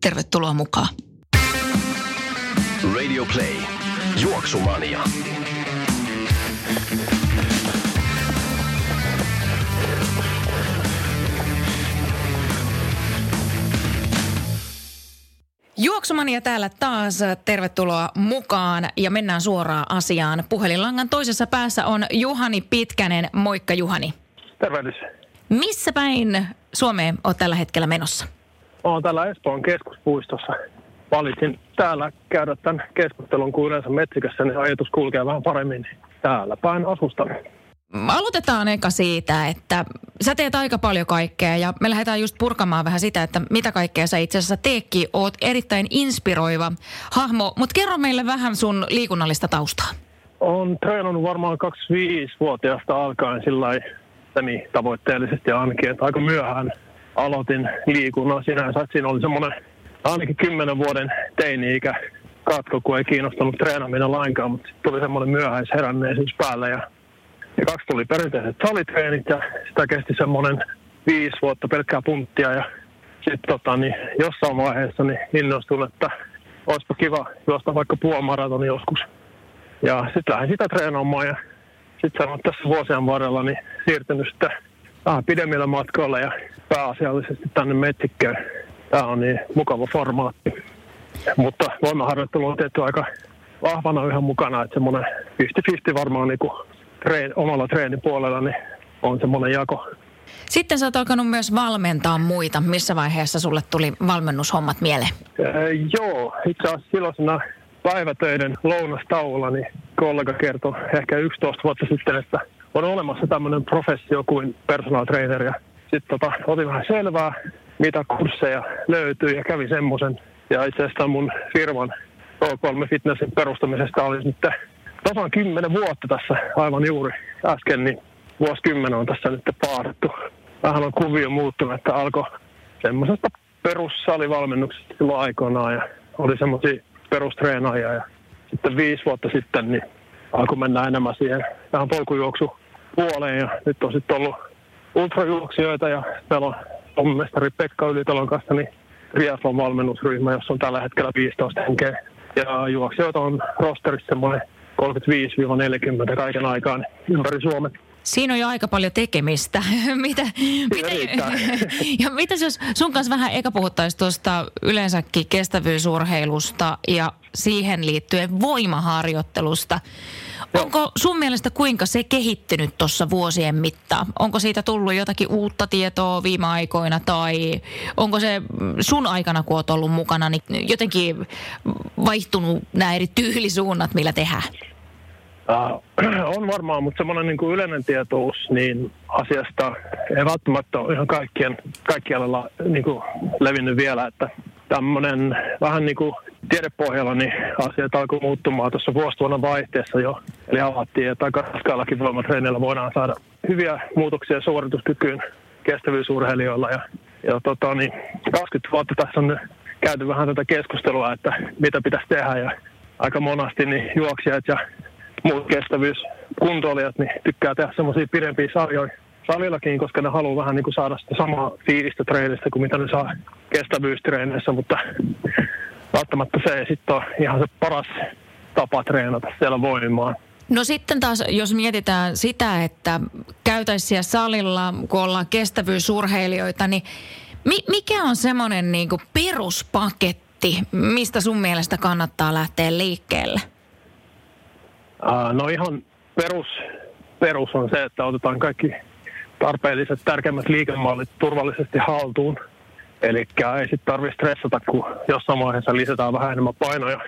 Tervetuloa mukaan. Radio Play. Juoksumania. Juoksumania täällä taas. Tervetuloa mukaan ja mennään suoraan asiaan. Puhelinlangan toisessa päässä on Juhani Pitkänen. Moikka Juhani. Tervehdys. Missä päin Suomeen olet tällä hetkellä menossa? Olen täällä Espoon keskuspuistossa. Valitsin täällä käydä tämän keskustelun, kun yleensä metsikössä, niin ajatus kulkee vähän paremmin täällä päin asustan. Aloitetaan eka siitä, että sä teet aika paljon kaikkea ja me lähdetään just purkamaan vähän sitä, että mitä kaikkea sä itse asiassa teekki. Oot erittäin inspiroiva hahmo, mutta kerro meille vähän sun liikunnallista taustaa. Olen treenannut varmaan 25-vuotiaasta alkaen sillä semi tavoitteellisesti ainakin, että aika myöhään aloitin liikunnan sinänsä. Siinä oli semmoinen ainakin 10 vuoden teini-ikä katko, kun ei kiinnostanut treenaminen lainkaan, mutta sitten tuli semmoinen myöhäisheränneisyys päälle ja ja kaksi tuli perinteiset salitreenit ja sitä kesti semmoinen viisi vuotta pelkkää punttia ja sitten tota, niin jossain vaiheessa niin innostuin, että olisipa kiva juosta vaikka puolimaratoni joskus. Ja sitten lähdin sitä treenaamaan ja sitten sanoin tässä vuosien varrella niin siirtynyt sitten vähän pidemmillä matkoilla ja pääasiallisesti tänne metsikköön. Tämä on niin mukava formaatti. Mutta voimaharjoittelu on tehty aika vahvana yhä mukana, että semmoinen 50-50 varmaan niin kuin treen, omalla treenipuolella niin on semmoinen jako. Sitten sä oot alkanut myös valmentaa muita. Missä vaiheessa sulle tuli valmennushommat mieleen? Ää, joo, itse asiassa silloisena päivätöiden lounastauolla niin kollega kertoi ehkä 11 vuotta sitten, että on olemassa tämmöinen professio kuin personal trainer. Ja sitten tota, otin vähän selvää, mitä kursseja löytyy ja kävi semmoisen. Ja itse asiassa mun firman O3 Fitnessin perustamisesta olisi nyt tasan kymmenen vuotta tässä aivan juuri äsken, niin vuosikymmen on tässä nyt paadattu. Vähän on kuvio muuttunut, että alkoi semmoisesta perussalivalmennuksesta silloin aikoinaan ja oli semmoisia perustreenaajia ja sitten viisi vuotta sitten niin alkoi mennä enemmän siihen vähän polkujuoksu puoleen ja nyt on sitten ollut ultrajuoksijoita ja meillä on mestari Pekka Ylitalon kanssa niin triathlon valmennusryhmä, jossa on tällä hetkellä 15 henkeä. Ja juoksijoita on rosterissa semmoinen 35-40 kaiken aikaan ympäri Suomen. Siinä on jo aika paljon tekemistä. mitä, mitä, ja mitä jos sun kanssa vähän eka puhuttaisiin tuosta yleensäkin kestävyysurheilusta ja siihen liittyen voimaharjoittelusta. Onko sun mielestä kuinka se kehittynyt tuossa vuosien mittaan? Onko siitä tullut jotakin uutta tietoa viime aikoina tai onko se sun aikana, kun oot ollut mukana, niin jotenkin vaihtunut nämä eri tyylisuunnat, millä tehdään? Uh, on varmaan, mutta semmoinen niin kuin yleinen tietous niin asiasta ei välttämättä ole ihan kaikkien, kaikkialla niin kuin levinnyt vielä, että tämmöinen vähän niin kuin tiedepohjalla niin asiat alkoi muuttumaan tuossa vuosituonnan vaihteessa jo. Eli havaittiin, että aika raskaallakin voimatreenillä voidaan saada hyviä muutoksia suorituskykyyn kestävyysurheilijoilla. Ja, ja tota, niin 20 vuotta tässä on käyty vähän tätä keskustelua, että mitä pitäisi tehdä ja aika monasti niin juoksijat ja muut kestävyyskuntoilijat niin tykkää tehdä semmoisia pidempiä sarjoja salillakin, koska ne haluaa vähän niin kuin saada sitä samaa fiilistä treenistä kuin mitä ne saa kestävyystreeneissä, mutta välttämättä se ei sitten ole ihan se paras tapa treenata siellä voimaan. No sitten taas, jos mietitään sitä, että käytäisiin salilla, kun ollaan kestävyysurheilijoita, niin mi- mikä on semmoinen niin peruspaketti, mistä sun mielestä kannattaa lähteä liikkeelle? No ihan perus, perus on se, että otetaan kaikki tarpeelliset tärkeimmät liikemallit turvallisesti haltuun. Eli ei sitten tarvitse stressata, kun jossain vaiheessa lisätään vähän enemmän painoja.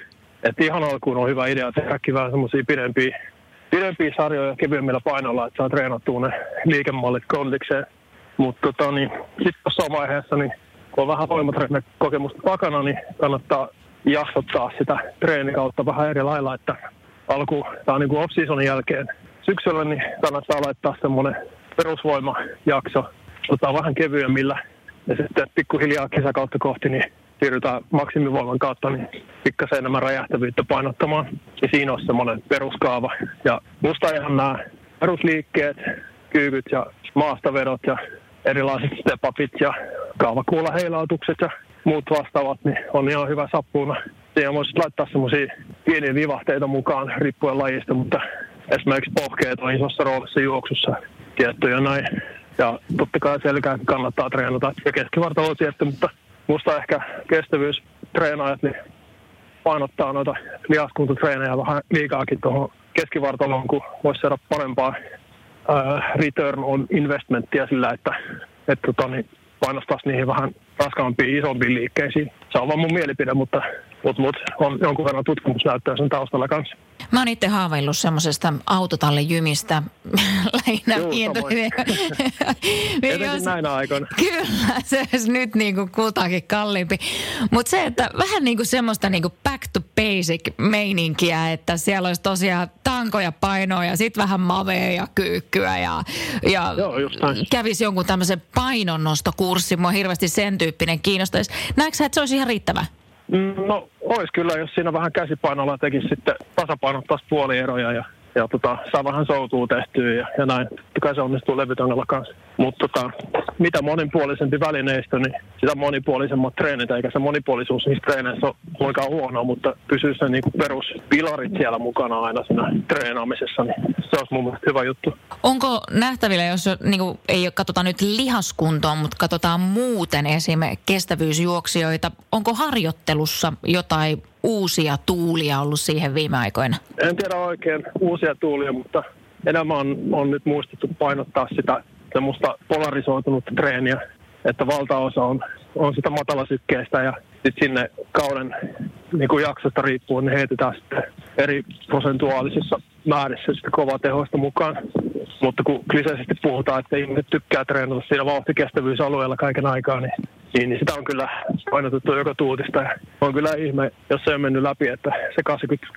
Et ihan alkuun on hyvä idea tehdä vähän semmoisia pidempiä, pidempiä sarjoja kevyemmillä painoilla, että saa treenattua ne liikemallit kondikseen. Mutta tota, niin, sitten jossain vaiheessa niin kun on vähän voimatreenikokemusta takana, niin kannattaa jaksottaa sitä treenikautta vähän eri lailla, että alku, on niin off-seasonin jälkeen syksyllä, niin kannattaa laittaa semmoinen perusvoimajakso, ottaa vähän kevyemmillä ja sitten pikkuhiljaa kesäkautta kohti, niin siirrytään maksimivoiman kautta niin pikkasen enemmän räjähtävyyttä painottamaan. Ja siinä on semmoinen peruskaava. Ja musta ihan nämä perusliikkeet, kyykyt ja maastavedot ja erilaiset step ja kaavakuulaheilautukset ja muut vastaavat, niin on ihan hyvä sappuuna. Siihen voisi laittaa semmoisia pieniä vivahteita mukaan riippuen lajista, mutta esimerkiksi pohkeet on isossa roolissa juoksussa tiettyjä näin. Ja totta kai selkää kannattaa treenata ja keskivartalo tietty, mutta musta ehkä kestävyystreenaajat niin painottaa noita lihaskuntotreenejä vähän liikaakin tuohon keskivartaloon, kun voisi saada parempaa ää, return on investmenttia sillä, että, että tota, niin painostaisi niihin vähän raskaampiin, isompiin liikkeisiin. Se on vaan mun mielipide, mutta, mutta, mutta on jonkun verran tutkimusnäyttöä sen taustalla kanssa. Mä oon itse haaveillut semmoisesta autotallejymistä lähinnä pientoinen. Etenkin näinä aikoina. Kyllä, se olisi nyt niin kuin kultaakin kalliimpi. Mutta se, että vähän niin kuin semmoista niin kuin back to basic meininkiä, että siellä olisi tosiaan tankoja painoa ja sitten vähän mavea ja kyykkyä ja, ja Joo, kävisi jonkun tämmöisen painonnostokurssin. Mua hirveästi sen tyyppinen kiinnostaisi. Näetkö sä, että se olisi ihan riittävä? Mm, no, olisi kyllä, jos siinä vähän käsipainolla tekisi sitten tasapainottaisi puolieroja ja ja tota, saa vähän soutua tehtyä ja, ja näin. Totta se onnistuu levytangalla kanssa. Mutta tota, mitä monipuolisempi välineistö, niin sitä monipuolisemmat treenit, eikä se monipuolisuus niissä treeneissä ole oikein huono, mutta pysyy se niinku peruspilarit siellä mukana aina siinä treenaamisessa, niin se olisi mun mielestä hyvä juttu. Onko nähtävillä, jos niinku, ei katsota nyt lihaskuntoon, mutta katsotaan muuten esim. kestävyysjuoksijoita, onko harjoittelussa jotain uusia tuulia ollut siihen viime aikoina? En tiedä oikein uusia tuulia, mutta enemmän on, on nyt muistettu painottaa sitä semmoista polarisoitunutta treeniä, että valtaosa on, on sitä matalasykkeestä ja sitten sinne kauden niin kuin jaksosta riippuen niin heitetään sitten eri prosentuaalisissa määrissä sitä kovaa tehoista mukaan. Mutta kun kliseisesti puhutaan, että ihmiset tykkää treenata siinä vauhtikestävyysalueella kaiken aikaa, niin, niin, niin sitä on kyllä painotettu joka tuutista. On kyllä ihme, jos se on mennyt läpi, että se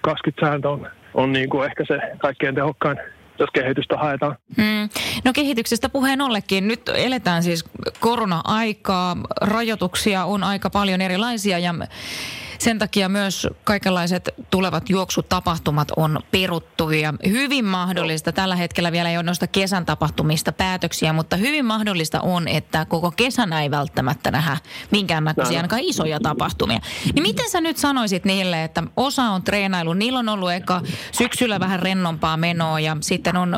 20-20 sääntö on, on niin kuin ehkä se kaikkein tehokkain jos kehitystä haetaan. Hmm. No kehityksestä puheen ollekin. Nyt eletään siis korona-aikaa, rajoituksia on aika paljon erilaisia ja sen takia myös kaikenlaiset tulevat juoksutapahtumat on peruttu ja hyvin mahdollista, tällä hetkellä vielä ei ole noista kesän tapahtumista päätöksiä, mutta hyvin mahdollista on, että koko kesänä ei välttämättä nähdä minkäännäköisiä ainakaan isoja tapahtumia. Niin miten sä nyt sanoisit niille, että osa on treenailu, niillä on ollut eka syksyllä vähän rennompaa menoa ja sitten on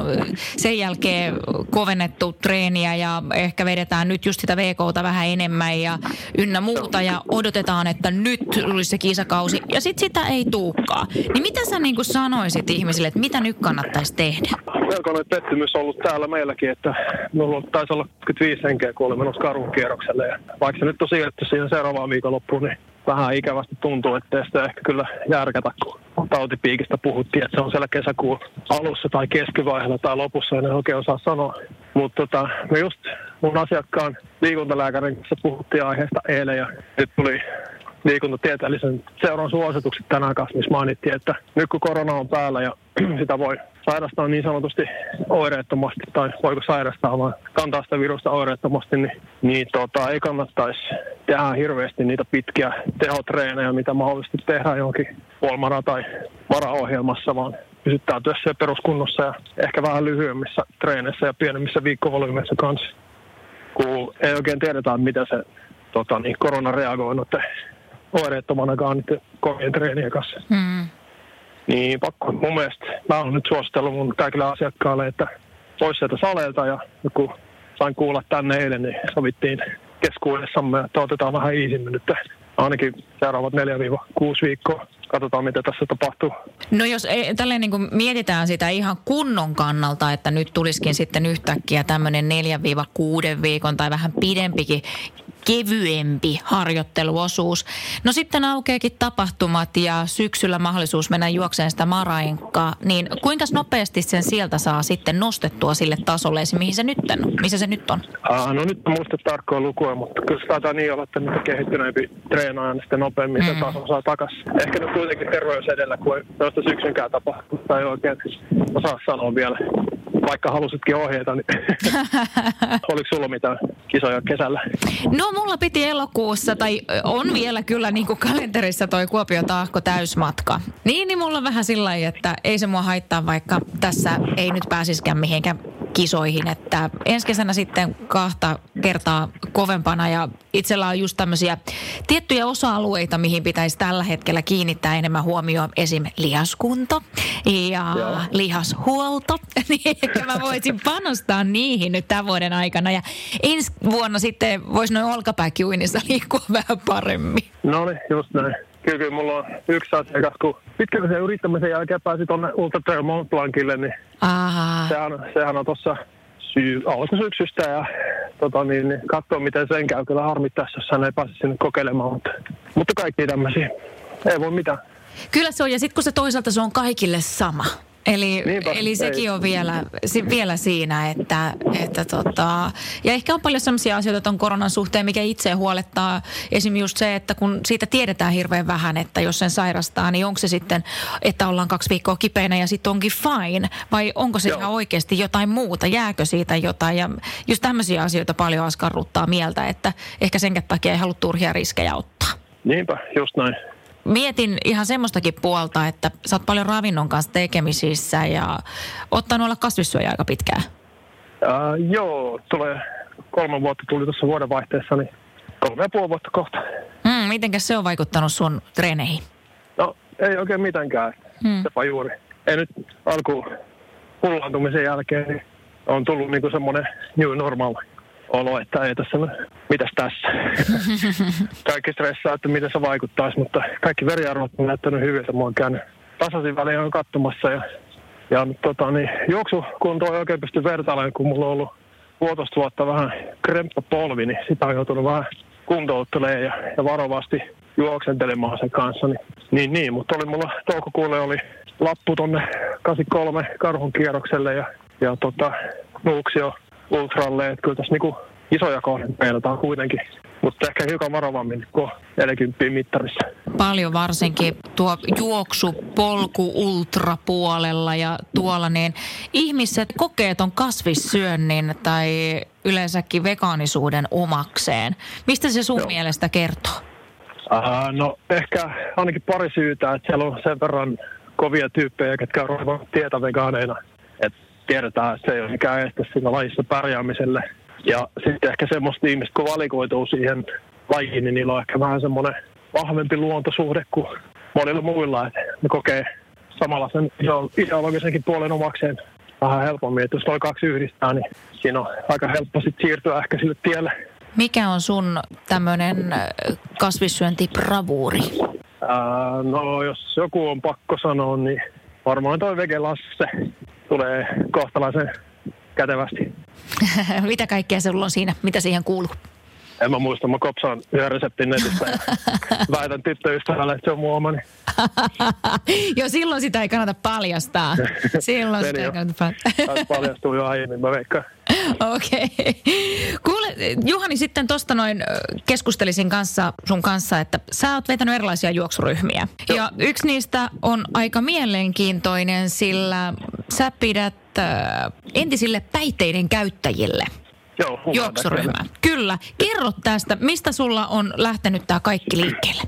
sen jälkeen kovennettu treeniä ja ehkä vedetään nyt just sitä VKta vähän enemmän ja ynnä muuta ja odotetaan, että nyt olisi se kisakausi ja sitten sitä ei tuukkaa. Niin mitä sä niin sanoisit ihmisille, että mitä nyt kannattaisi tehdä? Melkoinen pettymys ollut täällä meilläkin, että minulla taisi olla 25 henkeä, kun oli menossa karun kierrokselle. Ja vaikka se nyt on siirretty siihen seuraavaan viikonloppuun, niin vähän ikävästi tuntuu, että sitä ehkä kyllä järkätä, kun tautipiikistä puhuttiin, että se on siellä kesäkuun alussa tai keskivaiheella tai lopussa, en oikein osaa sanoa. Mutta tota, me just mun asiakkaan liikuntalääkärin kanssa puhuttiin aiheesta eilen ja nyt tuli liikuntatieteellisen seuran suositukset tänään kanssa, missä mainittiin, että nyt kun korona on päällä ja sitä voi sairastaa niin sanotusti oireettomasti, tai voiko sairastaa, vaan kantaa sitä virusta oireettomasti, niin, niin tota, ei kannattaisi tehdä hirveästi niitä pitkiä tehotreenejä, mitä mahdollisesti tehdään johonkin puolmara- tai maraohjelmassa, vaan pysyttää työssä peruskunnossa ja ehkä vähän lyhyemmissä treeneissä ja pienemmissä viikkovolyymeissa kanssa. Kun ei oikein tiedetä, mitä se tota, niin korona reagoi oireettomanakaan niiden kovien treenien kanssa. Mm. Niin pakko mun mielestä, mä oon nyt suositellut mun kaikille asiakkaille, että pois sieltä saleelta ja kun sain kuulla tänne eilen, niin sovittiin keskuudessamme, että otetaan vähän iisimmin nyt ainakin seuraavat 4-6 viikkoa. Katsotaan, mitä tässä tapahtuu. No jos ei, tälleen niin kuin mietitään sitä ihan kunnon kannalta, että nyt tulisikin sitten yhtäkkiä tämmöinen 4-6 viikon tai vähän pidempikin kevyempi harjoitteluosuus. No sitten aukeakin tapahtumat ja syksyllä mahdollisuus mennä juokseen sitä marainkaa, niin kuinka nopeasti sen sieltä saa sitten nostettua sille tasolle, mihin se nyt on, missä se nyt on? Ah, no nyt en muista tarkkoa lukua, mutta kyllä se taitaa niin olla, että mitä kehittyneempi treenaaja, niin sitten nopeammin mm. se taso saa takaisin. Ehkä nyt kuitenkin terveys edellä, kun ei syksynkään tapahtuu, tai oikein osaa sanoa vielä vaikka halusitkin ohjeita, niin oliko sulla mitään kisoja kesällä? No mulla piti elokuussa, tai on vielä kyllä niin kuin kalenterissa toi Kuopio Taakko täysmatka. Niin, niin mulla on vähän sillä että ei se mua haittaa, vaikka tässä ei nyt pääsiskään mihinkään kisoihin, että ensi kesänä sitten kahta kertaa kovempana ja itsellä on just tämmöisiä tiettyjä osa-alueita, mihin pitäisi tällä hetkellä kiinnittää enemmän huomioon, esim. lihaskunto ja Joo. lihashuolto, niin ehkä mä voisin panostaa niihin nyt tämän vuoden aikana ja ensi vuonna sitten voisi noin olkapääkiuinnissa liikkua vähän paremmin. No niin, just näin. Kyllä, kyllä mulla on yksi asiakas, kun pitkällisen yrittämisen jälkeen pääsi tuonne Ultra Trail Mont Blancille, niin Aha. Sehän, sehän on tuossa syy, alkusyksystä ja tota niin, niin katsoa miten sen käy. Kyllä harmittaisi, jos hän ei pääse sinne kokeilemaan, mutta, mutta kaikki tämmöisiä. Ei voi mitään. Kyllä se on, ja sitten kun se toisaalta se on kaikille sama. Eli, Niinpä, eli sekin ei. on vielä, vielä siinä, että, että tota, ja ehkä on paljon sellaisia asioita tuon koronan suhteen, mikä itse huolettaa. Esimerkiksi just se, että kun siitä tiedetään hirveän vähän, että jos sen sairastaa, niin onko se sitten, että ollaan kaksi viikkoa kipeänä ja sitten onkin fine, vai onko se Joo. ihan oikeasti jotain muuta, jääkö siitä jotain, ja just tämmöisiä asioita paljon askarruttaa mieltä, että ehkä sen takia ei halua turhia riskejä ottaa. Niinpä, just näin mietin ihan semmoistakin puolta, että sä oot paljon ravinnon kanssa tekemisissä ja ottanut olla kasvissyöjä aika pitkään. Uh, joo, tulee kolme vuotta tuli tuossa vuodenvaihteessa, niin kolme ja puoli vuotta kohta. Mm, mitenkäs se on vaikuttanut sun treeneihin? No, ei oikein mitenkään. Mm. Sepä juuri. Ei nyt alku pullaantumisen jälkeen, niin on tullut niinku semmoinen new normal olo, että ei tässä, mitäs tässä. kaikki stressaa, että miten se vaikuttaisi, mutta kaikki veriarvot on näyttänyt hyviltä. Mä oon käynyt tasaisin väliin on katsomassa ja, ja tota, niin, juoksukunto ei oikein pysty vertailemaan, kun mulla on ollut puolitoista vuotta vähän kremppa polvi, niin sitä on joutunut vähän kuntouttelemaan ja, ja varovasti juoksentelemaan sen kanssa. Niin, niin, niin mutta oli mulla toukokuulle oli lappu tonne 83 karhun kierrokselle ja, ja tota, Nuuksio ultralle, että kyllä tässä niinku isoja kohden peilataan kuitenkin, mutta ehkä hiukan varovammin kuin 40 mittarissa. Paljon varsinkin tuo juoksu polku ultrapuolella ja tuolla, niin ihmiset kokee ton kasvissyönnin tai yleensäkin vegaanisuuden omakseen. Mistä se sun Joo. mielestä kertoo? Uh, no ehkä ainakin pari syytä, että siellä on sen verran kovia tyyppejä, ketkä on tietä vegaaneina. Tiedetään, että se ei ole mikään este siinä lajissa pärjäämiselle. Ja sitten ehkä semmoista ihmistä, kun valikoituu siihen lajiin, niin niillä on ehkä vähän semmoinen vahvempi luontosuhde kuin monilla muilla. Että ne kokee samalla sen ideologisenkin puolen omakseen vähän helpommin. Että jos noin kaksi yhdistää, niin siinä on aika helppo sit siirtyä ehkä sille tielle. Mikä on sun tämmöinen kasvissyöntibravuuri? Ää, no jos joku on pakko sanoa, niin varmaan toi Vege Lasse tulee kohtalaisen kätevästi. Mitä kaikkea sulla on siinä? Mitä siihen kuuluu? En mä muista, mä kopsaan yhden reseptin netistä ja väitän tyttöystävälle, että se on mun omani. Joo, silloin sitä ei kannata paljastaa. Silloin sitä ei kannata paljastaa. paljastuu jo aiemmin, mä veikkaan. Okei. Okay. Kuule, Juhani, sitten tuosta noin keskustelisin kanssa sun kanssa, että sä oot vetänyt erilaisia juoksuryhmiä. Joo. Ja yksi niistä on aika mielenkiintoinen, sillä sä pidät entisille päiteiden käyttäjille Joo, juoksuryhmä. Kyllä. Kerro tästä, mistä sulla on lähtenyt tämä kaikki liikkeelle?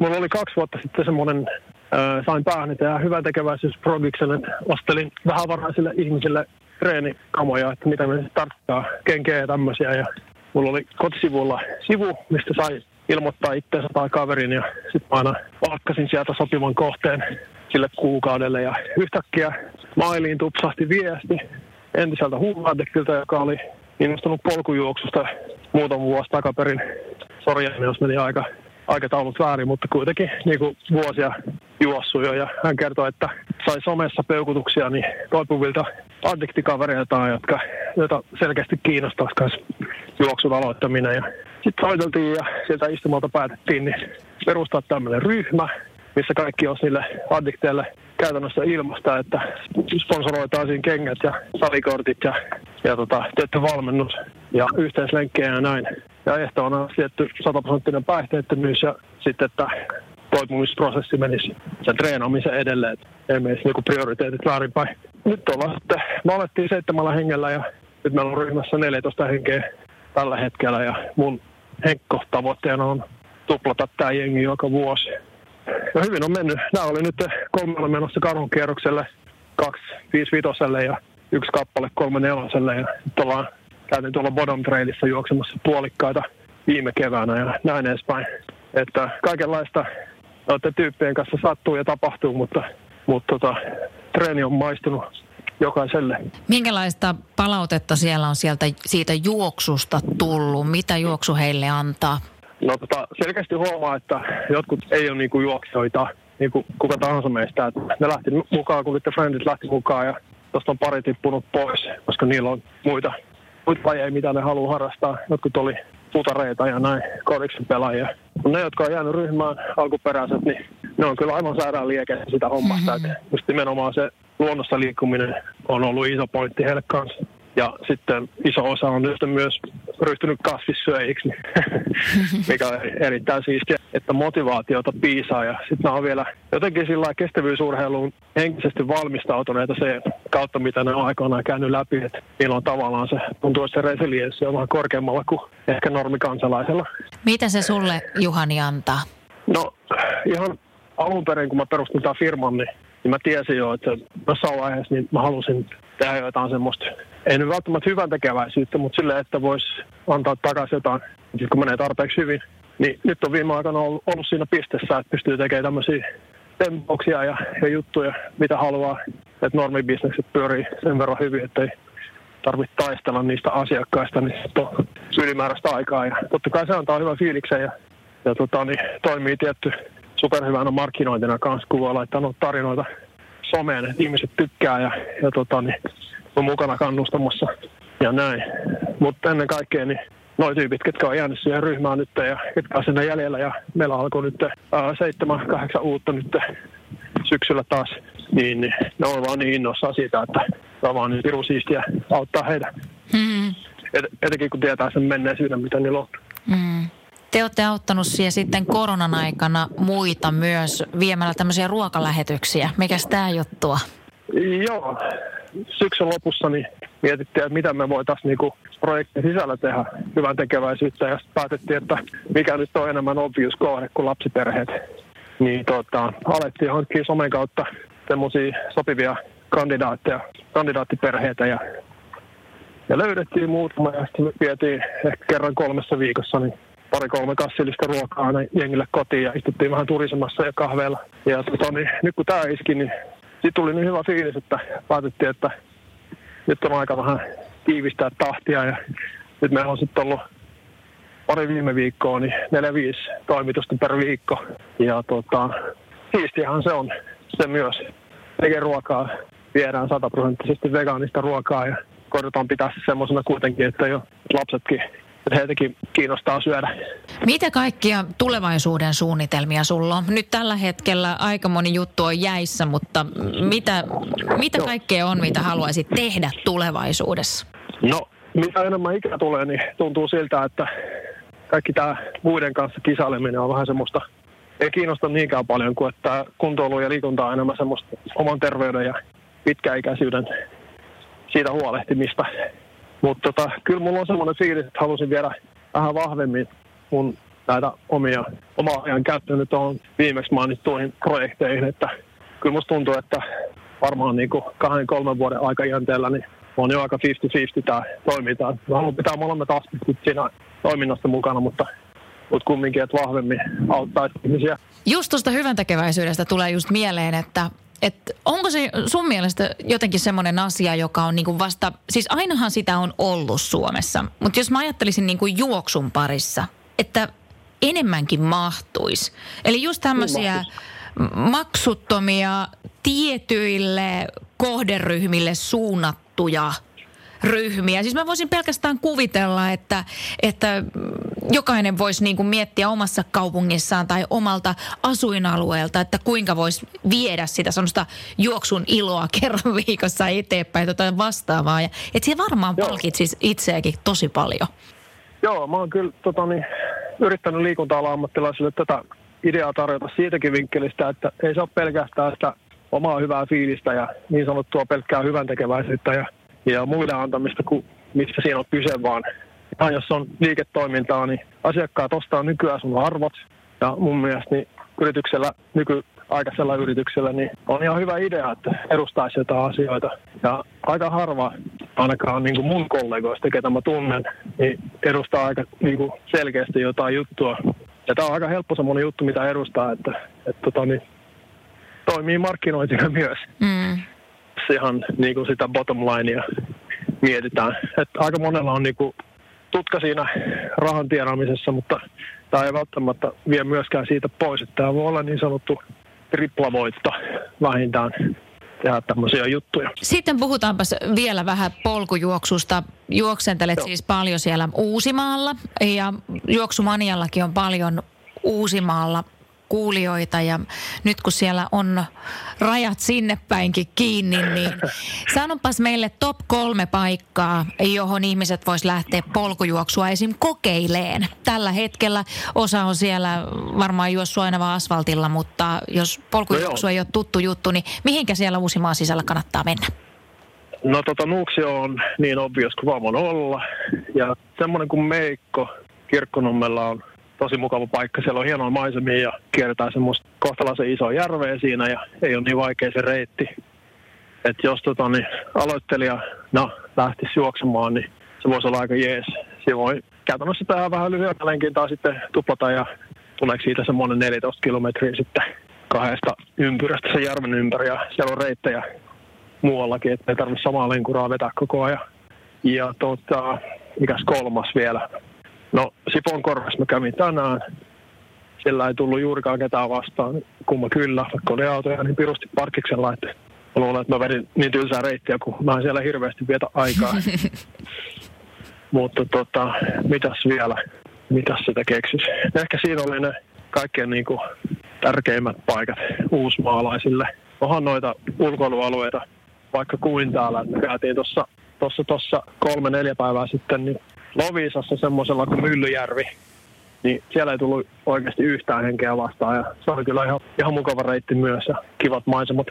Mulla oli kaksi vuotta sitten semmoinen, äh, sain päähän hyvän tekeväisyysprogiksen, että ostelin vähävaraisille ihmisille treenikamoja, että mitä me tarttaa, kenkeä ja tämmöisiä. Ja mulla oli kotisivulla sivu, mistä sai ilmoittaa itseensä tai kaverin ja sitten mä aina palkkasin sieltä sopivan kohteen sille kuukaudelle ja yhtäkkiä mailiin tupsahti viesti entiseltä Humadekilta, joka oli innostunut polkujuoksusta muutama vuosi takaperin. Sori, jos meni aika aikataulut väärin, mutta kuitenkin niin kuin vuosia juossut jo. Ja hän kertoi, että sai somessa peukutuksia niin toipuvilta addiktikavereiltaan, jotka, joita selkeästi kiinnostaisi myös juoksun aloittaminen. Ja sitten soiteltiin ja sieltä istumalta päätettiin niin perustaa tämmöinen ryhmä, missä kaikki olisi niille addikteille käytännössä ilmasta, että sponsoroitaisiin kengät ja salikortit ja, ja tota, tietty valmennus ja yhteislenkkejä ja näin. Ja ehtoona on tietty 100 prosenttinen päihteettömyys ja sitten, että toipumisprosessi menisi sen treenaamisen edelleen, että ei menisi niinku prioriteetit väärinpäin. Nyt ollaan sitten, me alettiin seitsemällä hengellä ja nyt meillä on ryhmässä 14 henkeä tällä hetkellä ja mun Henkko tavoitteena on tuplata tämä jengi joka vuosi. Ja hyvin on mennyt. Nämä oli nyt kolmella menossa kadun kierrokselle, kaksi viisi vitoselle ja yksi kappale kolme neloselle. Ja nyt ollaan käytiin tuolla bottom trailissa juoksemassa puolikkaita viime keväänä ja näin edespäin. Että kaikenlaista noiden tyyppien kanssa sattuu ja tapahtuu, mutta, mutta tota, treeni on maistunut jokaiselle. Minkälaista palautetta siellä on sieltä siitä juoksusta tullut? Mitä juoksu heille antaa? No tota, selkeästi huomaa, että jotkut ei ole niinku juoksijoita, niin kuin kuka tahansa meistä. Että ne lähti mukaan, kun The Friendit lähti mukaan ja tuosta on pari tippunut pois, koska niillä on muita, muita lajeja, mitä ne haluaa harrastaa. Jotkut oli putareita ja näin, kodiksen pelaajia. Ne, jotka on jäänyt ryhmään alkuperäiset, niin ne on kyllä aivan sairaan liekeissä sitä hommasta. Mm-hmm. Just nimenomaan se luonnossa liikkuminen on ollut iso pointti heille kanssa. Ja sitten iso osa on nyt myös ryhtynyt kasvissyöjiksi, mikä on erittäin siistiä, että motivaatiota piisaa. Ja sitten on vielä jotenkin sillä kestävyysurheiluun henkisesti valmistautuneita se kautta, mitä ne on aikoinaan käynyt läpi. Että niillä on tavallaan se, tuntuu, että se resilienssi on vähän korkeammalla kuin ehkä normikansalaisella. Mitä se sulle, Juhani, antaa? No ihan alun perin, kun mä perustin tämän firman, niin niin mä tiesin jo, että jossain vaiheessa niin mä halusin tehdä jotain semmoista, ei nyt välttämättä hyvän tekeväisyyttä, mutta sille, että voisi antaa takaisin jotain, kun menee tarpeeksi hyvin. Niin nyt on viime aikoina ollut, ollut siinä pisteessä, että pystyy tekemään tämmöisiä tempoksia ja, ja juttuja, mitä haluaa, että normibisnekset pyörii sen verran hyvin, että ei tarvitse taistella niistä asiakkaista, niin on ylimääräistä aikaa. Ja totta kai se antaa hyvän fiiliksen ja, ja tota, niin toimii tietty superhyvänä markkinointina kanssa, kun voi laittaa tarinoita someen, että ihmiset tykkää ja, ja tota, niin, on mukana kannustamassa ja näin. Mutta ennen kaikkea niin noin tyypit, ketkä on jäänyt siihen ryhmään nyt ja ketkä on sinne jäljellä ja meillä alkoi nyt ää, seitsemän, kahdeksan uutta nyt syksyllä taas, niin, niin ne on vaan niin innoissaan siitä, että se on vaan niin pirun siistiä auttaa heitä. Mm. Et, etenkin kun tietää sen menneisyyden, mitä niillä on. Mm. Te olette auttanut siihen sitten koronan aikana muita myös viemällä tämmöisiä ruokalähetyksiä. Mikäs tämä juttua? Joo, syksyn lopussa niin mietittiin, että mitä me voitaisiin niinku projektin sisällä tehdä hyvän tekeväisyyttä ja päätettiin, että mikä nyt on enemmän obvious kohde kuin lapsiperheet. Niin tota, alettiin hankkia somen kautta semmoisia sopivia kandidaatteja, kandidaattiperheitä ja, ja löydettiin muutama ja sitten vietiin ehkä kerran kolmessa viikossa niin pari-kolme kassillista ruokaa aina jengille kotiin ja istuttiin vähän turisemassa ja kahveella. Ja tota, niin, nyt kun tämä iski, niin sitten tuli niin hyvä fiilis, että päätettiin, että nyt on aika vähän tiivistää tahtia ja nyt meillä on sitten ollut pari viime viikkoa, niin neljä viisi toimitusta per viikko. Ja tota, siistiähän se on se myös. Tekee ruokaa, viedään sataprosenttisesti vegaanista ruokaa ja koitetaan pitää se semmoisena kuitenkin, että jo lapsetkin heitäkin kiinnostaa syödä. Mitä kaikkia tulevaisuuden suunnitelmia sulla on? Nyt tällä hetkellä aika moni juttu on jäissä, mutta mitä, mitä kaikkea on, mitä haluaisit tehdä tulevaisuudessa? No, mitä enemmän ikä tulee, niin tuntuu siltä, että kaikki tämä muiden kanssa kisaileminen on vähän semmoista, ei kiinnosta niinkään paljon kuin että kuntoilu ja liikunta on enemmän semmoista oman terveyden ja pitkäikäisyyden siitä huolehtimista. Mutta tota, kyllä mulla on semmoinen fiilis, että halusin viedä vähän vahvemmin mun näitä omia, omaa ajan käyttöön tuohon viimeksi mainittuihin projekteihin, että kyllä musta tuntuu, että varmaan niin kuin kahden, kolmen vuoden aikajänteellä niin on jo aika 50-50 tämä toiminta. Mä haluan pitää molemmat aspektit siinä toiminnassa mukana, mutta mutta kumminkin, että vahvemmin auttaa ihmisiä. Just tuosta hyvän tekeväisyydestä tulee just mieleen, että et onko se sun mielestä jotenkin semmoinen asia, joka on niinku vasta, siis ainahan sitä on ollut Suomessa, mutta jos mä ajattelisin niinku juoksun parissa, että enemmänkin mahtuisi. Eli just tämmöisiä maksuttomia tietyille kohderyhmille suunnattuja ryhmiä. Siis mä voisin pelkästään kuvitella, että, että jokainen voisi niin kuin miettiä omassa kaupungissaan tai omalta asuinalueelta, että kuinka voisi viedä sitä semmoista juoksun iloa kerran viikossa eteenpäin tai vastaavaa. Ja, että se varmaan palkitsisi itseäkin tosi paljon. Joo, mä oon kyllä tota, niin, yrittänyt liikunta ammattilaisille tätä ideaa tarjota siitäkin vinkkelistä, että ei se ole pelkästään sitä omaa hyvää fiilistä ja niin sanottua pelkkää hyvän tekeväisyyttä ja, ja muille antamista, kuin mistä siinä on kyse, vaan ja jos on liiketoimintaa, niin asiakkaat ostaa nykyään sun arvot. Ja mun mielestä niin yrityksellä, nykyaikaisella yrityksellä, niin on ihan hyvä idea, että edustaisi jotain asioita. Ja aika harva, ainakaan niin kuin mun kollegoista, ketä mä tunnen, niin edustaa aika niin kuin selkeästi jotain juttua. Ja tämä on aika helppo semmoinen juttu, mitä edustaa, että, että tota, niin, toimii markkinointina myös. Mm. Se ihan niin kuin sitä bottom linea mietitään. Että aika monella on niin kuin tutka siinä rahan tienaamisessa, mutta tämä ei välttämättä vie myöskään siitä pois. Että tämä voi olla niin sanottu triplavoitto vähintään tehdä tämmöisiä juttuja. Sitten puhutaanpas vielä vähän polkujuoksusta. Juoksentelet Joo. siis paljon siellä Uusimaalla ja juoksumaniallakin on paljon Uusimaalla kuulijoita ja nyt kun siellä on rajat sinne päinkin kiinni, niin sanonpas meille top kolme paikkaa, johon ihmiset vois lähteä polkujuoksua esim. kokeileen. Tällä hetkellä osa on siellä varmaan juossut aina vaan asfaltilla, mutta jos polkujuoksu no ei ole tuttu juttu, niin mihinkä siellä Uusimaan sisällä kannattaa mennä? No tota Nuuksio on niin obvious kuin vaan olla. Ja semmoinen kuin Meikko Kirkkonummella on tosi mukava paikka. Siellä on hienoa maisemia ja kierretään semmoista kohtalaisen iso järveä siinä ja ei ole niin vaikea se reitti. Et jos tota, niin, aloittelija no, lähtisi juoksemaan, niin se voisi olla aika jees. Siinä voi käytännössä tehdä vähän lyhyemmä lenkin tai sitten tuplata ja tuleeko siitä semmoinen 14 kilometriä sitten kahdesta ympyrästä sen järven ympäri ja siellä on reittejä muuallakin, että ei tarvitse samaa lenkuraa vetää koko ajan. Ja tota, mikäs kolmas vielä, No Sipon korvassa mä kävin tänään. Siellä ei tullut juurikaan ketään vastaan. Kun mä kyllä, vaikka oli autoja, niin pirusti parkiksen laitte. Mä luulen, että mä vedin niin tylsää reittiä, kun mä en siellä hirveästi vietä aikaa. Mutta tota, mitäs vielä? Mitäs sitä keksis? Ehkä siinä oli ne kaikkein niin kuin, tärkeimmät paikat uusmaalaisille. Onhan noita ulkoilualueita vaikka kuin täällä. Me käytiin tuossa tossa, tossa kolme, neljä päivää sitten niin Lovisassa semmoisella kuin Myllyjärvi, niin siellä ei tullut oikeasti yhtään henkeä vastaan ja se oli kyllä ihan, ihan mukava reitti myös ja kivat maisemat.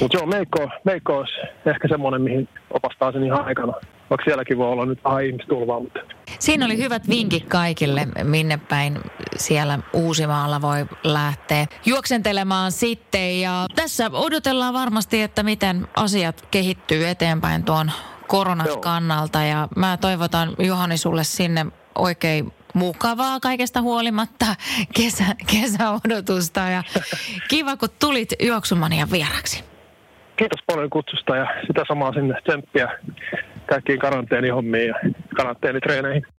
Mutta joo, Meikko, Meikko olisi ehkä semmoinen, mihin opastaa sen ihan aikana. Vaikka sielläkin voi olla nyt vähän ihmistulvaa. Mutta... Siinä oli hyvät vinkit kaikille, minne päin siellä Uusimaalla voi lähteä juoksentelemaan sitten. Ja tässä odotellaan varmasti, että miten asiat kehittyy eteenpäin tuon koronan Joo. kannalta ja mä toivotan Juhani sulle sinne oikein mukavaa kaikesta huolimatta kesä, kesäodotusta ja kiva kun tulit Juoksumanian vieraksi. Kiitos paljon kutsusta ja sitä samaa sinne tsemppiä kaikkiin karanteenihommiin ja karanteenitreeneihin.